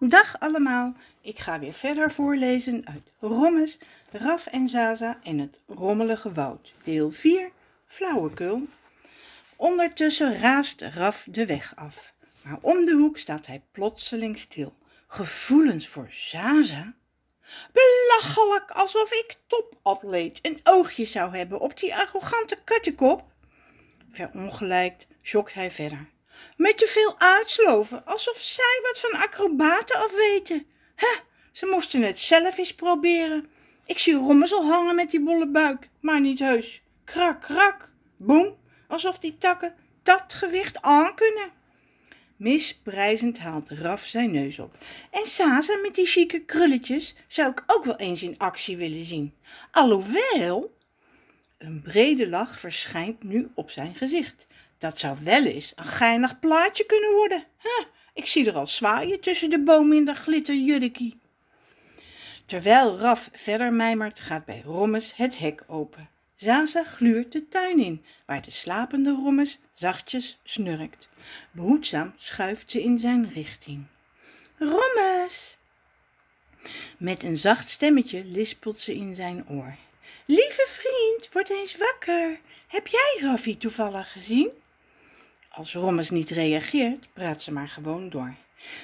Dag allemaal, ik ga weer verder voorlezen uit Rommes, Raf en Zaza en het rommelige woud, deel 4, flauwekul. Ondertussen raast Raf de weg af, maar om de hoek staat hij plotseling stil. Gevoelens voor Zaza? Belachelijk, alsof ik topatleet een oogje zou hebben op die arrogante kattenkop. Verongelijkt schokt hij verder. Met te veel uitsloven, alsof zij wat van acrobaten afweten. Hè, ze moesten het zelf eens proberen. Ik zie Rommels al hangen met die bolle buik, maar niet heus. Krak, krak, boem, alsof die takken dat gewicht aankunnen. Misprijzend haalt Raf zijn neus op. En Sasa met die chique krulletjes zou ik ook wel eens in actie willen zien. Alhoewel... Een brede lach verschijnt nu op zijn gezicht. Dat zou wel eens een geinig plaatje kunnen worden. Huh, ik zie er al zwaaien tussen de bomen in dat glitterjurkie. Terwijl Raf verder mijmert, gaat bij Rommes het hek open. Zaza gluurt de tuin in, waar de slapende Rommes zachtjes snurkt. Behoedzaam schuift ze in zijn richting. Rommes! Met een zacht stemmetje lispelt ze in zijn oor. Lieve vriend, word eens wakker. Heb jij Raffie toevallig gezien? Als Rommes niet reageert, praat ze maar gewoon door.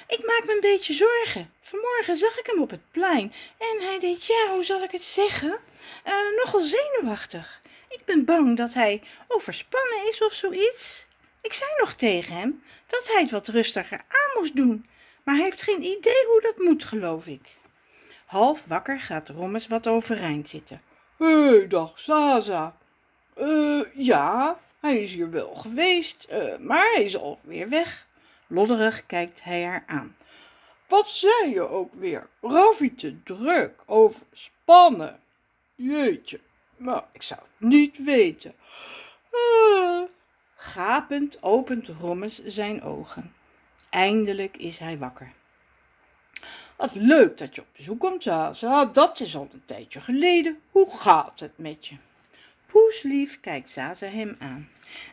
Ik maak me een beetje zorgen. Vanmorgen zag ik hem op het plein en hij deed, ja, hoe zal ik het zeggen, uh, nogal zenuwachtig. Ik ben bang dat hij overspannen is of zoiets. Ik zei nog tegen hem dat hij het wat rustiger aan moest doen, maar hij heeft geen idee hoe dat moet, geloof ik. Half wakker gaat Rommes wat overeind zitten. Hé, hey, dag Zaza. Uh, ja, hij is hier wel geweest, uh, maar hij is alweer weg. Lodderig kijkt hij haar aan. Wat zei je ook weer? Raffie te druk, overspannen. Jeetje, maar ik zou het niet weten. Uh. Gapend opent Rommes zijn ogen. Eindelijk is hij wakker. Wat leuk dat je op bezoek komt, Zaza. Dat is al een tijdje geleden. Hoe gaat het met je? Poeslief kijkt Zaza hem aan.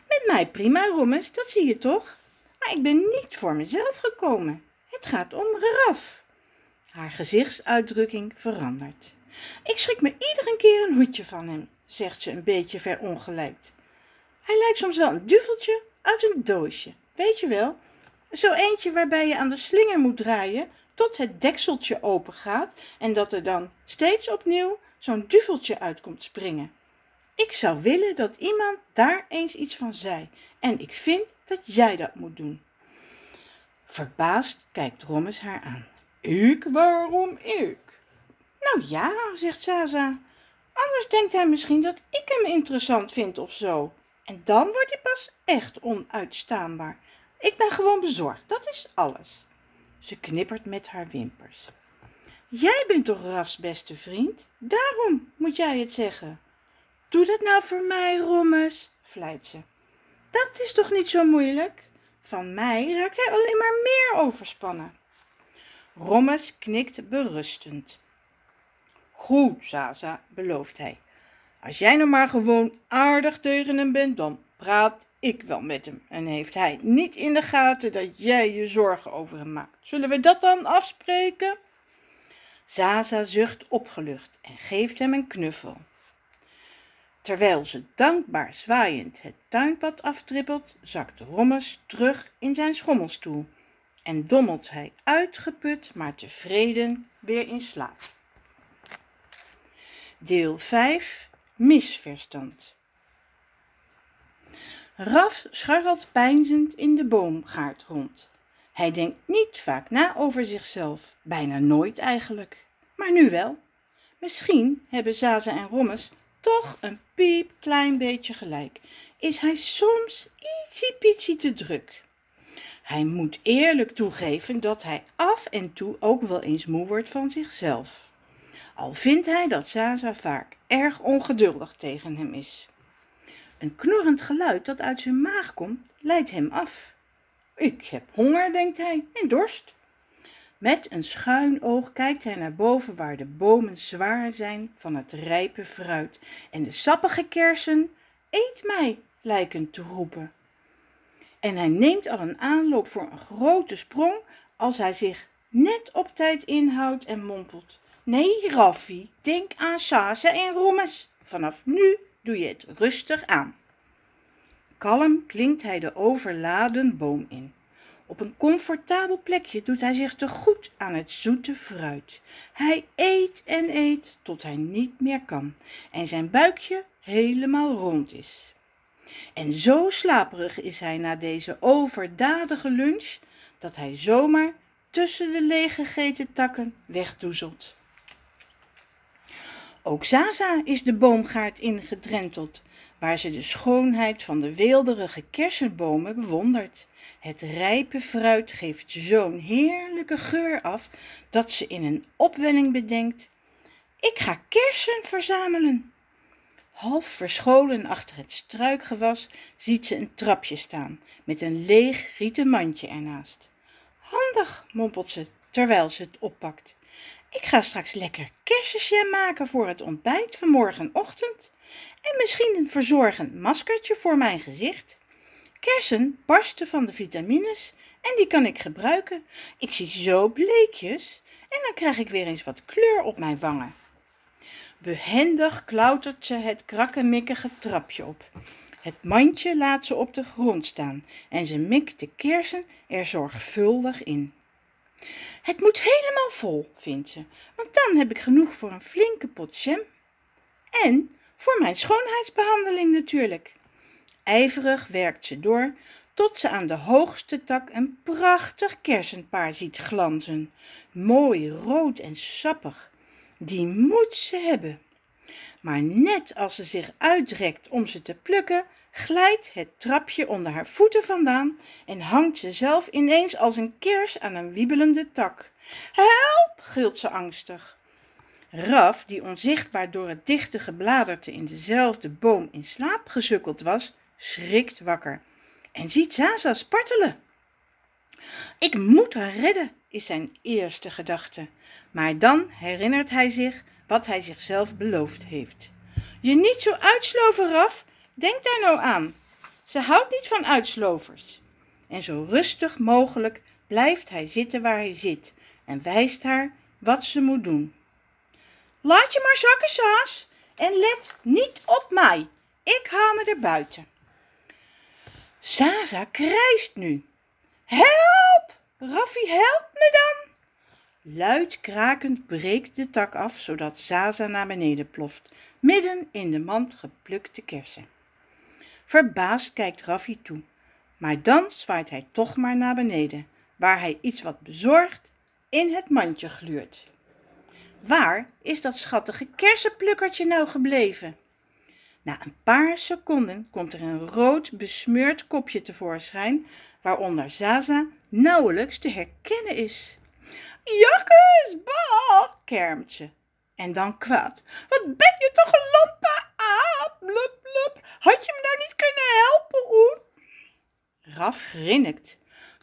Met mij prima, Rommes, dat zie je toch? Maar ik ben niet voor mezelf gekomen. Het gaat om Raf. Haar gezichtsuitdrukking verandert. Ik schrik me iedere keer een hoedje van hem, zegt ze een beetje verongelijkt. Hij lijkt soms wel een duveltje uit een doosje, weet je wel? Zo eentje waarbij je aan de slinger moet draaien tot het dekseltje open gaat en dat er dan steeds opnieuw zo'n duveltje uit komt springen. Ik zou willen dat iemand daar eens iets van zei en ik vind dat jij dat moet doen. Verbaasd kijkt Rommes haar aan. Ik? Waarom ik? Nou ja, zegt Zaza. Anders denkt hij misschien dat ik hem interessant vind of zo. En dan wordt hij pas echt onuitstaanbaar. Ik ben gewoon bezorgd, dat is alles. Ze knippert met haar wimpers. Jij bent toch Rafs beste vriend? Daarom moet jij het zeggen. Doe dat nou voor mij, Rommes, vleit ze. Dat is toch niet zo moeilijk? Van mij raakt hij alleen maar meer overspannen. Rommes knikt berustend. Goed, Zaza, belooft hij. Als jij nou maar gewoon aardig tegen hem bent, dan praat ik wel met hem. En heeft hij niet in de gaten dat jij je zorgen over hem maakt. Zullen we dat dan afspreken? Zaza zucht opgelucht en geeft hem een knuffel. Terwijl ze dankbaar zwaaiend het tuinpad aftrippelt, zakt Rommes terug in zijn schommelstoel en dommelt hij uitgeput, maar tevreden weer in slaap. Deel 5 Misverstand Raf scharrelt peinzend in de boomgaard rond. Hij denkt niet vaak na over zichzelf, bijna nooit eigenlijk. Maar nu wel. Misschien hebben Zaza en Rommes toch een piep klein beetje gelijk. Is hij soms ietsiepietsie te druk. Hij moet eerlijk toegeven dat hij af en toe ook wel eens moe wordt van zichzelf. Al vindt hij dat Zaza vaak erg ongeduldig tegen hem is. Een knorrend geluid dat uit zijn maag komt, leidt hem af. Ik heb honger, denkt hij, en dorst. Met een schuin oog kijkt hij naar boven waar de bomen zwaar zijn van het rijpe fruit en de sappige kersen, eet mij, lijken te roepen. En hij neemt al een aanloop voor een grote sprong als hij zich net op tijd inhoudt en mompelt. Nee, Raffie, denk aan Sase en Rommes. Vanaf nu doe je het rustig aan. Kalm klinkt hij de overladen boom in. Op een comfortabel plekje doet hij zich te goed aan het zoete fruit. Hij eet en eet tot hij niet meer kan en zijn buikje helemaal rond is. En zo slaperig is hij na deze overdadige lunch dat hij zomaar tussen de leeggegeten takken wegdoezelt. Ook Zaza is de boomgaard ingedrenteld, waar ze de schoonheid van de weelderige kersenbomen bewondert. Het rijpe fruit geeft zo'n heerlijke geur af dat ze in een opwelling bedenkt: Ik ga kersen verzamelen. Half verscholen achter het struikgewas ziet ze een trapje staan met een leeg rieten mandje ernaast. Handig, mompelt ze terwijl ze het oppakt. Ik ga straks lekker kersenjam maken voor het ontbijt van morgenochtend en misschien een verzorgend maskertje voor mijn gezicht. Kersen barsten van de vitamines en die kan ik gebruiken. Ik zie zo bleekjes en dan krijg ik weer eens wat kleur op mijn wangen. Behendig klautert ze het krakkemikkige trapje op. Het mandje laat ze op de grond staan en ze mikt de kersen er zorgvuldig in. Het moet helemaal vol, vindt ze, want dan heb ik genoeg voor een flinke pot jam. En voor mijn schoonheidsbehandeling natuurlijk. Ijverig werkt ze door tot ze aan de hoogste tak een prachtig kersenpaar ziet glanzen. Mooi rood en sappig. Die moet ze hebben. Maar net als ze zich uitrekt om ze te plukken, glijdt het trapje onder haar voeten vandaan en hangt ze zelf ineens als een kers aan een wiebelende tak. Help! gilt ze angstig. Raf, die onzichtbaar door het dichte gebladerte in dezelfde boom in slaap gesukkeld was, schrikt wakker en ziet Zaza spartelen. Ik moet haar redden, is zijn eerste gedachte. Maar dan herinnert hij zich wat hij zichzelf beloofd heeft. Je niet zo uitsloven, Raf. Denk daar nou aan. Ze houdt niet van uitslovers. En zo rustig mogelijk blijft hij zitten waar hij zit en wijst haar wat ze moet doen. Laat je maar zakken, Saas, en let niet op mij. Ik haal me er buiten. Zaza krijst nu. Help! Raffie, help me dan! Luid krakend breekt de tak af, zodat Zaza naar beneden ploft, midden in de mand geplukte kersen. Verbaasd kijkt Raffie toe, maar dan zwaait hij toch maar naar beneden, waar hij iets wat bezorgd in het mandje gluurt. Waar is dat schattige kersenplukkertje nou gebleven? Na een paar seconden komt er een rood besmeurd kopje tevoorschijn, waaronder Zaza nauwelijks te herkennen is. Jakkes, bah, kermt ze. En dan kwaad. Wat ben je toch een lampe Had je me nou niet kunnen helpen, oe? Raf grinnikt.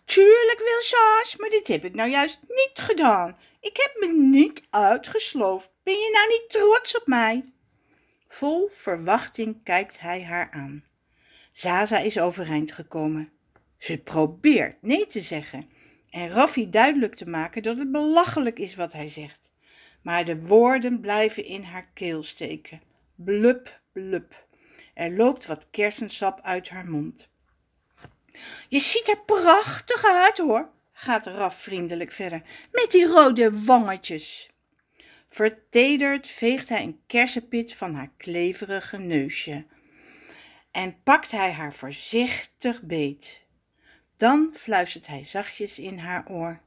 Tuurlijk wil Saas, maar dit heb ik nou juist niet gedaan. Ik heb me niet uitgesloofd. Ben je nou niet trots op mij? Vol verwachting kijkt hij haar aan. Zaza is overeind gekomen. Ze probeert nee te zeggen en Raffi duidelijk te maken dat het belachelijk is wat hij zegt. Maar de woorden blijven in haar keel steken. Blub, blub. Er loopt wat kersensap uit haar mond. Je ziet er prachtig uit hoor, gaat Raf vriendelijk verder, met die rode wangetjes. Vertederd veegt hij een kersenpit van haar kleverige neusje en pakt hij haar voorzichtig beet. Dan fluistert hij zachtjes in haar oor.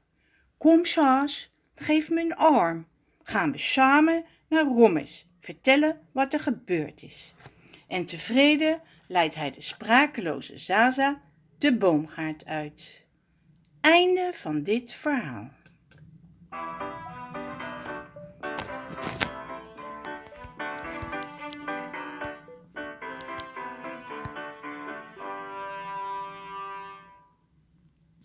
Kom, Saas, geef me een arm. Gaan we samen naar Rommes vertellen wat er gebeurd is. En tevreden leidt hij de sprakeloze Zaza de boomgaard uit. Einde van dit verhaal.